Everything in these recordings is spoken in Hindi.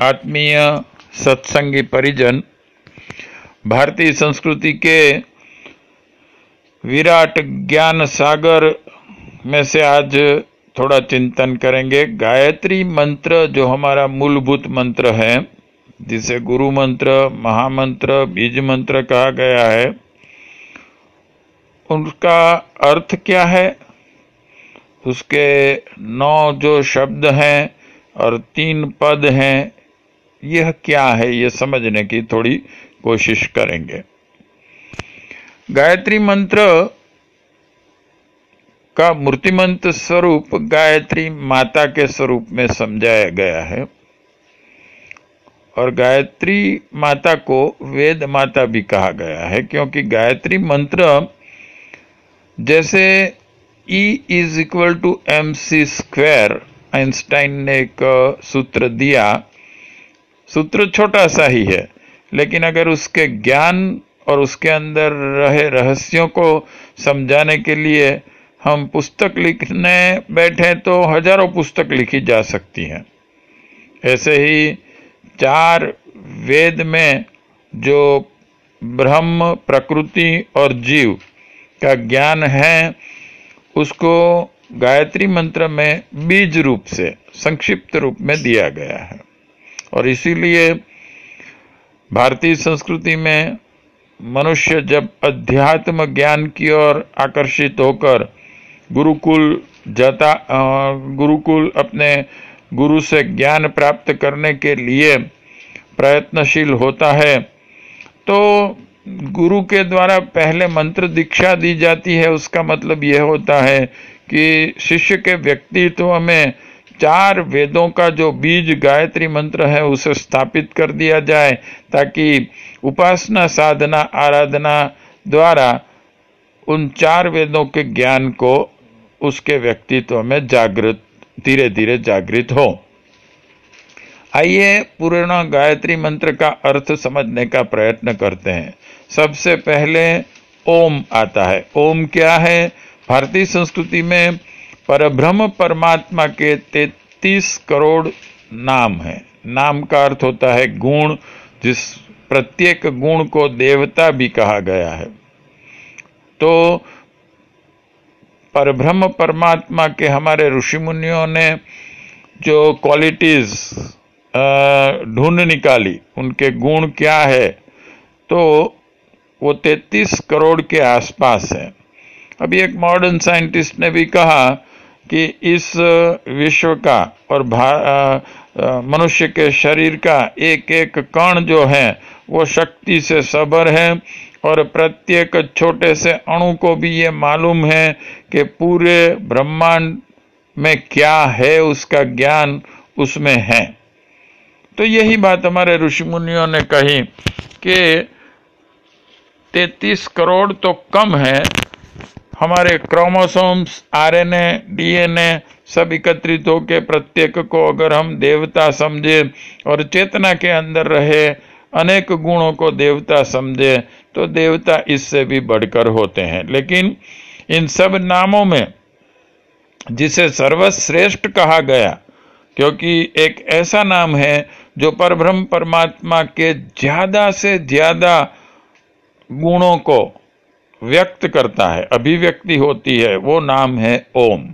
आत्मीय सत्संगी परिजन, भारतीय संस्कृति के विराट ज्ञान सागर में से आज थोड़ा चिंतन करेंगे। गायत्री मंत्र जो हमारा मूलभूत मंत्र है, जिसे गुरु मंत्र, महामंत्र, बीज मंत्र कहा गया है, उनका अर्थ क्या है? उसके नौ जो शब्द हैं और तीन पद हैं यह क्या है ये समझने की थोड़ी कोशिश करेंगे। गायत्री मंत्र का मूर्तिमंत स्वरूप गायत्री माता के स्वरूप में समझाया गया है और गायत्री माता को वेद माता भी कहा गया है क्योंकि गायत्री मंत्र जैसे E is equal to M C square Einstein ने एक सूत्र दिया सूत्र छोटा सा ही है, लेकिन अगर उसके ज्ञान और उसके अंदर रहे रहस्यों को समझाने के लिए हम पुस्तक लिखने बैठे तो हज़ारों पुस्तक लिखी जा सकती हैं। ऐसे ही चार वेद में जो ब्रह्म, प्रकृति और जीव का ज्ञान है, उसको गायत्री मंत्र में बीज रूप से, संक्षिप्त रूप में दिया गया है। और इसीलिए भारतीय संस्कृति में मनुष्य जब अध्यात्म ज्ञान की ओर आकर्षित होकर गुरुकुल जाता गुरुकुल अपने गुरु से ज्ञान प्राप्त करने के लिए प्रयत्नशील होता है तो गुरु के द्वारा पहले मंत्र दीक्षा दी जाती है। उसका मतलब यह होता है कि शिष्य के व्यक्तित्व में चार वेदों का जो बीज गायत्री मंत्र है, उसे स्थापित कर दिया जाए, ताकि उपासना, साधना, आराधना द्वारा उन चार वेदों के ज्ञान को उसके व्यक्तित्व में जागृत धीरे धीरे जागृत हो। आइए पूर्ण गायत्री मंत्र का अर्थ समझने का प्रयत्न करते हैं। सबसे पहले ओम आता है। ओम क्या है? भारतीय संस्कृति में परब्रह्म परमात्मा के तैतीस करोड़ नाम है। नाम का अर्थ होता है गुण, जिस प्रत्येक गुण को देवता भी कहा गया है। तो परब्रह्म परमात्मा के हमारे ऋषि मुनियों ने जो क्वालिटीज ढूंढ निकाली, उनके गुण क्या है तो वो 33 करोड़ के आसपास है। अभी एक मॉडर्न साइंटिस्ट ने भी कहा कि इस विश्व का और मनुष्य के शरीर का एक एक कण जो है, वो शक्ति से सबर है और प्रत्येक छोटे से अणु को भी ये मालूम है कि पूरे ब्रह्मांड में क्या है, उसका ज्ञान उसमें है। तो यही बात हमारे ऋषि मुनियों ने कही कि तैतीस करोड़ तो कम है हमारे क्रोमोसोम्स, आरएनए, डीएनए सब एकत्रित होकर प्रत्येक को अगर हम देवता समझे और चेतना के अंदर रहे, अनेक गुणों को देवता समझे तो देवता इससे भी बढ़कर होते हैं। लेकिन इन सब नामों में, जिसे सर्वश्रेष्ठ कहा गया, क्योंकि एक ऐसा नाम है जो परब्रह्म परमात्मा के ज़्यादा से ज़्यादा गुणों को व्यक्त करता है, अभिव्यक्ति होती है, वो नाम है ओम।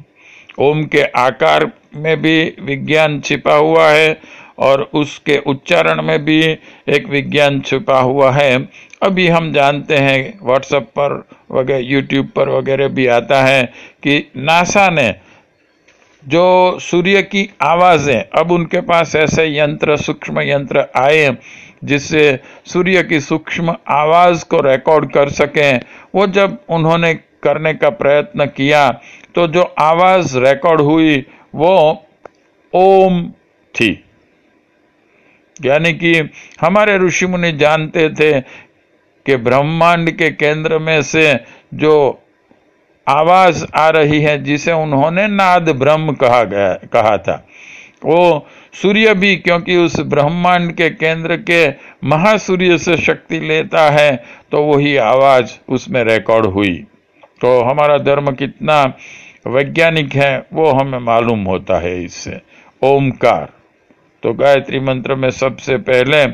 ओम के आकार में भी विज्ञान छिपा हुआ है और उसके उच्चारण में भी एक विज्ञान छुपा हुआ है। अभी हम जानते हैं व्हाट्सएप पर वगैरह यूट्यूब पर वगैरह भी आता है कि नासा ने जो सूर्य की आवाज़ें, अब उनके पास ऐसे यंत्र, सूक्ष्म यंत्र आए जिससे सूर्य की सूक्ष्म आवाज़ को रिकॉर्ड कर सकें वो जब उन्होंने करने का प्रयत्न किया तो जो आवाज़ रिकॉर्ड हुई, वो ओम थी। यानी कि हमारे ऋषि मुनि जानते थे कि ब्रह्मांड के केंद्र में से जो आवाज़ आ रही है, जिसे उन्होंने नाद ब्रह्म कहा गया, कहा था। वो सूर्य भी, क्योंकि उस ब्रह्मांड के केंद्र के महासूर्य से शक्ति लेता है तो वही आवाज़ उसमें रिकॉर्ड हुई। तो हमारा धर्म कितना वैज्ञानिक है, वो हमें मालूम होता है इससे। ओमकार। तो गायत्री मंत्र में सबसे पहले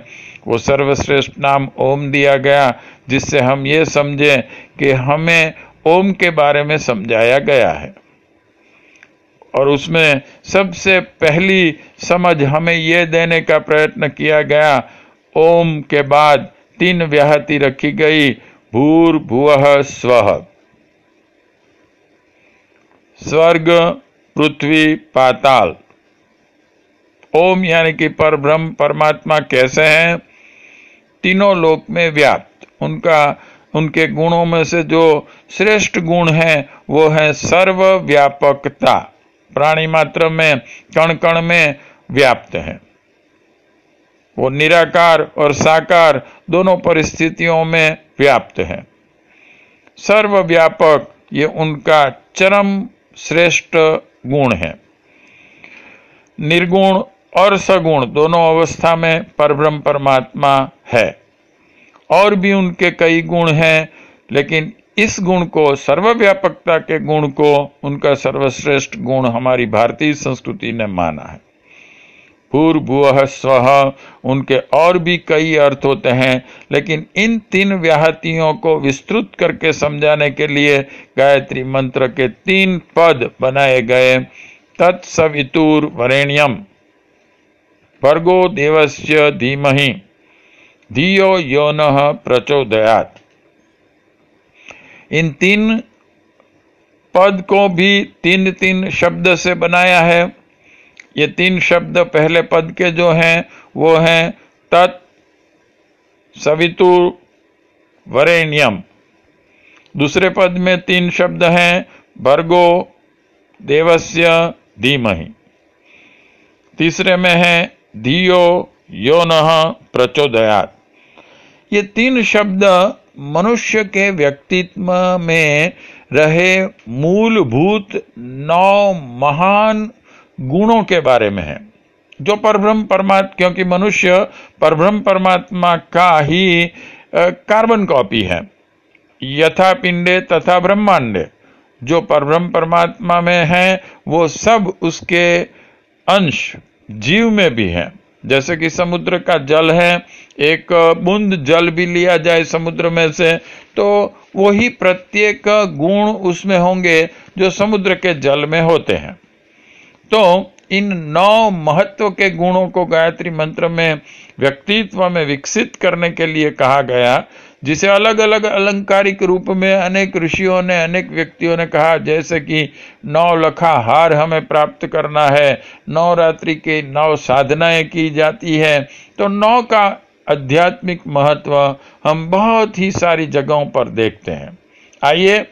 वो सर्वश्रेष्ठ नाम ओम दिया गया, जिससे हम ये समझे कि हमें ओम के बारे में समझाया गया है। और उसमें सबसे पहली समझ हमें यह देने का प्रयत्न किया गया, ओम के बाद तीन व्याहति रखी गई, भूर भुव स्व। स्वर्ग, पृथ्वी, पाताल। ओम यानी कि पर ब्रह्म, परमात्मा कैसे हैं? तीनों लोक में व्याप्त। उनका, उनके गुणों में से जो श्रेष्ठ गुण है, वो है सर्व व्यापकता प्राणी मात्र में कण कण में व्याप्त है। वो निराकार और साकार दोनों परिस्थितियों में व्याप्त है। सर्वव्यापक ये उनका चरम श्रेष्ठ गुण है। निर्गुण और सगुण दोनों अवस्था में परब्रह्म परमात्मा है। और भी उनके कई गुण हैं, लेकिन इस गुण को, सर्वव्यापकता के गुण को, उनका सर्वश्रेष्ठ गुण हमारी भारतीय संस्कृति ने माना है। भूर्भुव स्व, उनके और भी कई अर्थ होते हैं, लेकिन इन तीन व्याहतियों को विस्तृत करके समझाने के लिए गायत्री मंत्र के तीन पद बनाए गए। तत्सवितुर वरेण्यम। भर्गो देवस्य धीमहि। धियो योन प्रचोदयात। इन तीन पद को भी तीन तीन शब्द से बनाया है। ये तीन शब्द पहले पद के जो हैं, वो हैं तत्, सवितु, वरेण्यम। दूसरे पद में तीन शब्द हैं भर्गो देवस्य, धीमहि। तीसरे में है, धियो यो न प्रचोदयात। ये तीन शब्द मनुष्य के व्यक्तित्व में रहे मूलभूत नौ महान गुणों के बारे में है। जो परब्रह्म परमात्मा, क्योंकि मनुष्य परब्रह्म परमात्मा का ही कार्बन कॉपी है। यथा पिंडे तथा ब्रह्मांडे, जो परब्रह्म परमात्मा में है, वो सब उसके अंश जीव में भी है। जैसे कि समुद्र का जल है, एक बूंद जल भी लिया जाए समुद्र में से तो वही प्रत्येक गुण उसमें होंगे जो समुद्र के जल में होते हैं। तो इन नौ महत्व के गुणों को गायत्री मंत्र में व्यक्तित्व में विकसित करने के लिए कहा गया जिसे अलग अलग अलंकारिक रूप में अनेक ऋषियों ने, अनेक व्यक्तियों ने कहा, जैसे कि नौ लखा हार हमें प्राप्त करना है, नौ रात्रि के नौ साधनाएँ की जाती है। तो नौ का आध्यात्मिक महत्व हम बहुत ही सारी जगहों पर देखते हैं। आइए,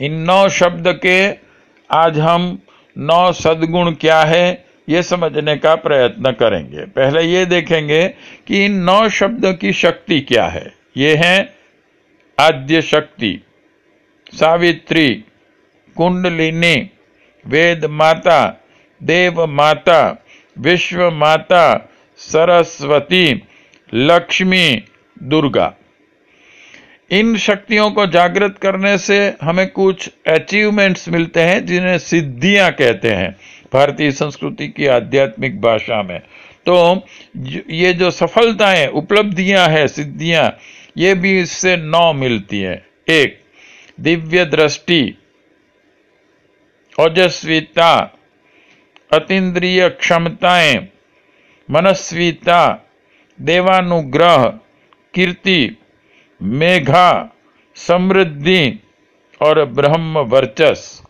इन नौ शब्द के आज हम नौ सदगुण क्या है? ये समझने का प्रयत्न करेंगे। पहले ये देखेंगे कि इन नौ शब्दों की शक्ति क्या है। ये है आद्य शक्ति, सावित्री, कुंडलिनी, वेद माता, देव माता, विश्व माता, सरस्वती, लक्ष्मी, दुर्गा। इन शक्तियों को जागृत करने से हमें कुछ अचीवमेंट्स मिलते हैं जिन्हें सिद्धियाँ कहते हैं। भारतीय संस्कृति की आध्यात्मिक भाषा में। तो ये जो सफलताएँ, उपलब्धियाँ हैं, सिद्धियाँ, ये भी इससे नौ मिलती है। एक, दिव्य दृष्टि, ओजस्विता, अतीन्द्रिय क्षमताएँ, मनस्वीता, देवानुग्रह, कीर्ति, मेघा, समृद्धि और ब्रह्म वर्चस्व।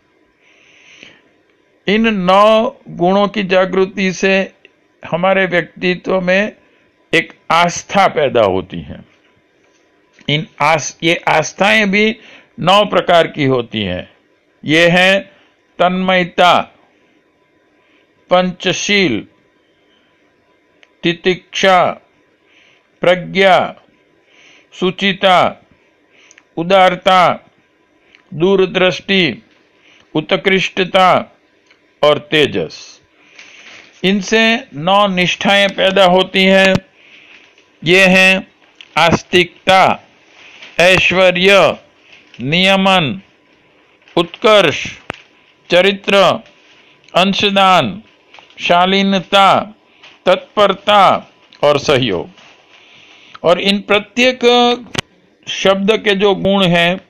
इन नौ गुणों की जागृति से हमारे व्यक्तित्व में एक आस्था पैदा होती है। इन आस, ये आस्थाएँ भी नौ प्रकार की होती हैं। ये हैं तन्मयता, पंचशील, तितिक्षा, प्रज्ञा, सुचिता, उदारता, दूरदृष्टि, उत्कृष्टता और तेजस। इनसे नौ निष्ठाएँ पैदा होती हैं। ये हैं आस्तिकता, ऐश्वर्य, नियमन, उत्कर्ष, चरित्र, अंशदान, शालीनता, तत्परता और सहयोग। और इन प्रत्येक शब्द के जो गुण हैं,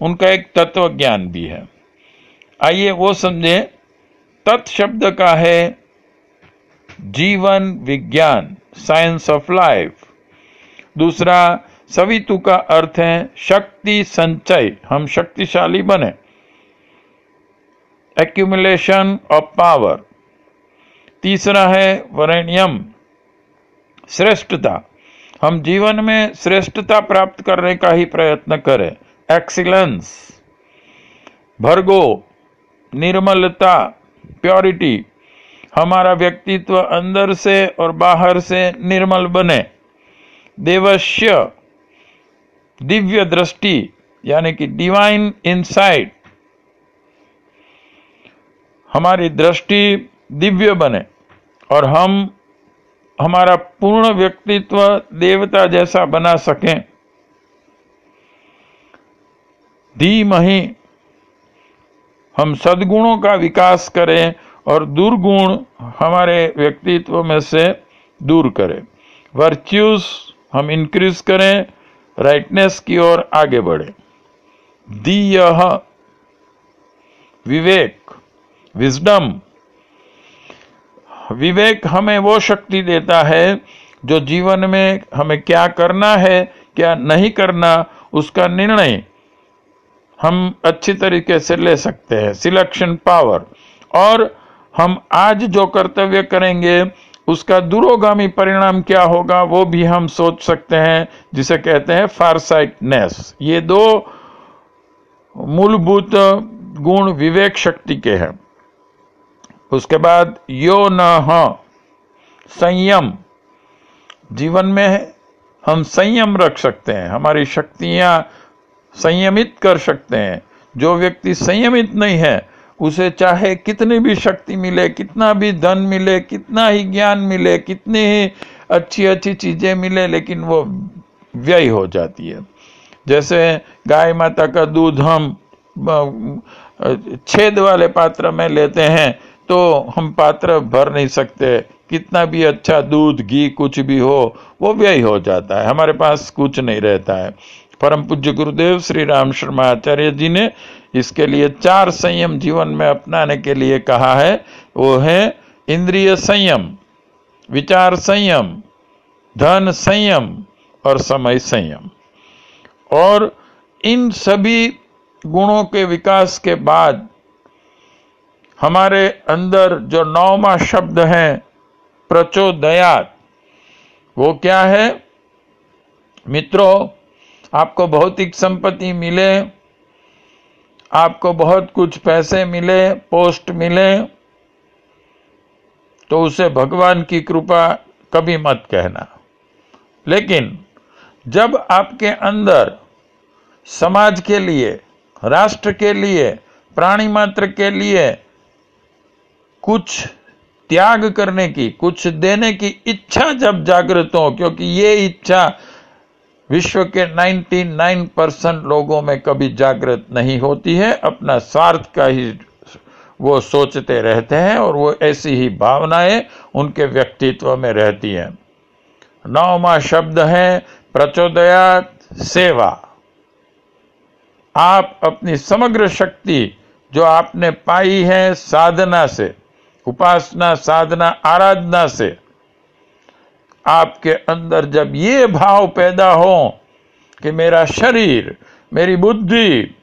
उनका एक तत्व ज्ञान भी है। आइए वो समझे तत् शब्द का है, जीवन विज्ञान साइंस ऑफ़ लाइफ दूसरा, सवितु का अर्थ है, शक्ति संचय, हम शक्तिशाली बने। एक्यूमुलेशन ऑफ़ पावर तीसरा है, वरेण्यम, श्रेष्ठता। हम जीवन में श्रेष्ठता प्राप्त करने का ही प्रयत्न करें। एक्सीलेंस भर्गो, निर्मलता प्योरिटी, हमारा व्यक्तित्व अंदर से और बाहर से निर्मल बने। देवश्य दिव्य दृष्टि, यानी कि डिवाइन इनसाइट हमारी दृष्टि दिव्य बने और हम, हमारा पूर्ण व्यक्तित्व देवता जैसा बना सकें। धीमही हम सद्गुणों का विकास करें और दुर्गुण हमारे व्यक्तित्व में से दूर करें। वर्च्यूज हम इंक्रीज करें राइटनेस की ओर आगे बढ़े। दी विवेक विजडम विवेक हमें वो शक्ति देता है जो जीवन में हमें क्या करना है, क्या नहीं करना, उसका निर्णय हम अच्छी तरीके से ले सकते हैं। सिलेक्शन पावर और हम आज जो कर्तव्य करेंगे, उसका दुरोगामी परिणाम क्या होगा, वो भी हम सोच सकते हैं, जिसे कहते हैं फारसाइटनेस ये दो मूलभूत गुण विवेक शक्ति के हैं। उसके बाद यो न संयम। जीवन में हम संयम रख सकते हैं। हमारी शक्तियाँ संयमित कर सकते हैं। जो व्यक्ति संयमित नहीं है, उसे चाहे कितनी भी शक्ति मिले, कितना भी धन मिले, कितना ही ज्ञान मिले, कितनी ही अच्छी अच्छी चीज़ें मिले, लेकिन वो व्यय हो जाती है। जैसे गाय माता का दूध हम छेद वाले पात्र में लेते हैं तो हम पात्र भर नहीं सकते। कितना भी अच्छा दूध, घी कुछ भी हो, वो व्यय हो जाता है। हमारे पास कुछ नहीं रहता है। परम पूज्य गुरुदेव श्री राम शर्मा आचार्य जी ने इसके लिए चार संयम जीवन में अपनाने के लिए कहा है। वो है इंद्रिय संयम, विचार संयम, धन संयम और समय संयम। और इन सभी गुणों के विकास के बाद हमारे अंदर जो नौवा शब्द है, प्रचोदयात, वो क्या है? मित्रों आपको भौतिक संपत्ति मिले, आपको बहुत कुछ पैसे मिले, पोस्ट मिले तो उसे भगवान की कृपा कभी मत कहना। लेकिन जब आपके अंदर समाज के लिए, राष्ट्र के लिए, प्राणी मात्र के लिए कुछ त्याग करने की, कुछ देने की इच्छा जब जागृत हो, क्योंकि ये इच्छा विश्व के 99 परसेंट लोगों में कभी जागृत नहीं होती है, अपना स्वार्थ का ही वो सोचते रहते हैं और वो ऐसी ही भावनाएँ उनके व्यक्तित्व में रहती हैं। नौवा शब्द है, प्रचोदयात सेवा। आप अपनी समग्र शक्ति जो आपने पाई है साधना से, उपासना, साधना, आराधना से आपके अंदर जब ये भाव पैदा हो कि मेरा शरीर, मेरी बुद्धि,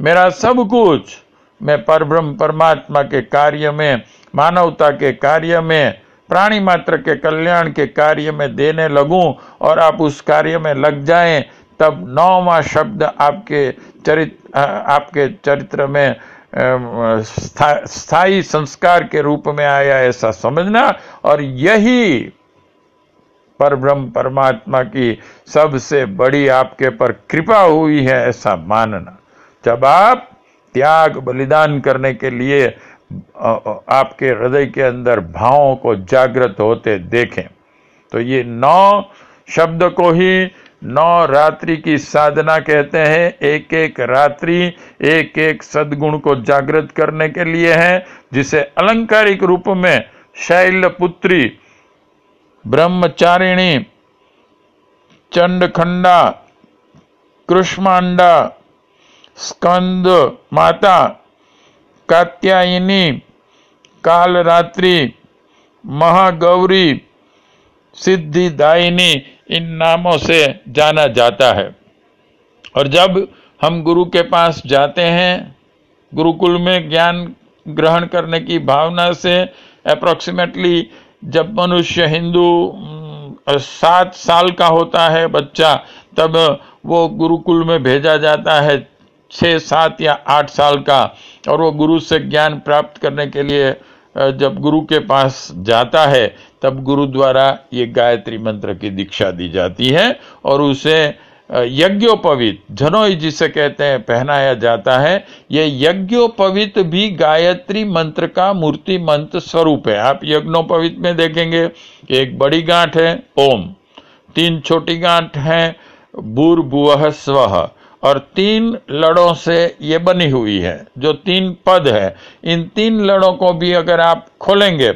मेरा सब कुछ, मैं परब्रह्म परमात्मा के कार्य में, मानवता के कार्य में, प्राणी मात्र के कल्याण के कार्य में देने लगूं और आप उस कार्य में लग जाएँ, तब नौवा शब्द आपके चरित्र आपके चरित्र में स्थायी संस्कार के रूप में आया ऐसा समझना और यही पर ब्रह्म परमात्मा की सबसे बड़ी आपके पर कृपा हुई है, ऐसा मानना। जब आप त्याग बलिदान करने के लिए आपके हृदय के अंदर भावों को जागृत होते देखें तो ये नौ शब्द को ही नौ रात्रि की साधना कहते हैं। एक एक रात्रि एक एक सदगुण को जागृत करने के लिए है, जिसे अलंकारिक रूप में शैल पुत्री ब्रह्मचारिणी, चंडखंडा, कृष्मांडा, स्कंद माता, कात्यायनी, कालरात्रि, महागौरी, सिद्धिदायिनी, इन नामों से जाना जाता है। और जब हम गुरु के पास जाते हैं, गुरुकुल में ज्ञान ग्रहण करने की भावना से अप्रोक्सीमेटली जब मनुष्य हिंदू सात साल का होता है बच्चा, तब वो गुरुकुल में भेजा जाता है छः सात या आठ साल का, और वो गुरु से ज्ञान प्राप्त करने के लिए जब गुरु के पास जाता है, तब गुरु द्वारा ये गायत्री मंत्र की दीक्षा दी जाती है, और उसे यज्ञोपवित, जनोई जिसे कहते हैं, पहनाया जाता है। ये यज्ञोपवित भी गायत्री मंत्र का मूर्ति मंत्र स्वरूप है। आप यज्ञोपवित में देखेंगे, एक बड़ी गांठ है, ओम। तीन छोटी गांठ है, बुर बुह स्व। और तीन लड़ों से ये बनी हुई है, जो तीन पद है। इन तीन लड़ों को भी अगर आप खोलेंगे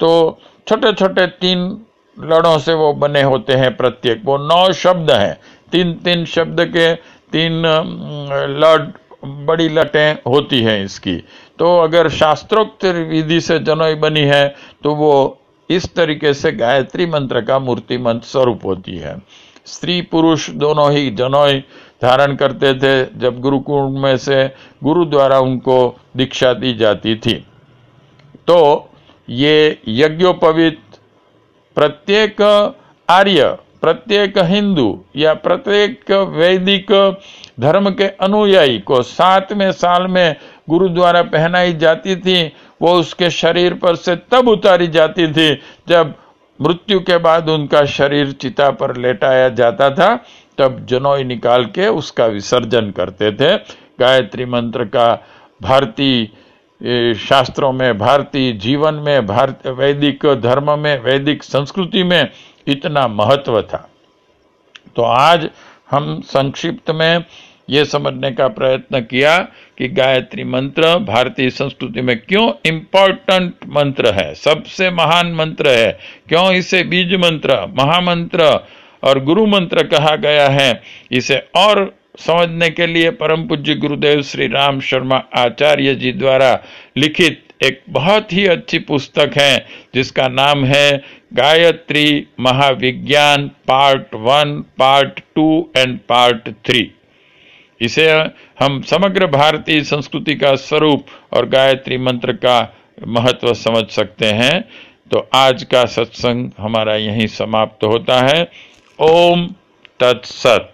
तो छोटे छोटे तीन लड़ों से वो बने होते हैं प्रत्येक। वो नौ शब्द हैं। तीन तीन शब्द के तीन लट बड़ी लटें होती हैं इसकी। तो अगर शास्त्रोक्त विधि से जनोई बनी है तो वो इस तरीके से गायत्री मंत्र का मूर्ति मंत्र स्वरूप होती है। स्त्री पुरुष दोनों ही जनोई धारण करते थे, जब गुरुकुंड में से गुरु द्वारा उनको दीक्षा दी जाती थी। तो ये यज्ञोपवित प्रत्येक आर्य प्रत्येक हिंदू या प्रत्येक वैदिक धर्म के अनुयायी को सातवें साल में गुरु द्वारा पहनाई जाती थी, वो उसके शरीर पर से तब उतारी जाती थी जब मृत्यु के बाद उनका शरीर चिता पर लेटाया जाता था, तब जनोई निकाल के उसका विसर्जन करते थे। गायत्री मंत्र का भारतीय शास्त्रों में भारतीय जीवन में, भारत, वैदिक धर्म में, वैदिक संस्कृति में इतना महत्व था। तो आज हम संक्षिप्त में ये समझने का प्रयत्न किया कि गायत्री मंत्र भारतीय संस्कृति में क्यों इम्पोर्टेंट मंत्र है, सबसे महान मंत्र है, क्यों इसे बीज मंत्र, महामंत्र और गुरु मंत्र कहा गया है, इसे और समझने के लिए परम पूज्य गुरुदेव श्री राम शर्मा आचार्य जी द्वारा लिखित एक बहुत ही अच्छी पुस्तक है, जिसका नाम है Gayatri Mahavigyan part one, part two and part three. इसे हम समग्र भारतीय संस्कृति का स्वरूप और गायत्री मंत्र का महत्व समझ सकते हैं। तो आज का सत्संग हमारा यहीं समाप्त होता है। ओम तत्सत।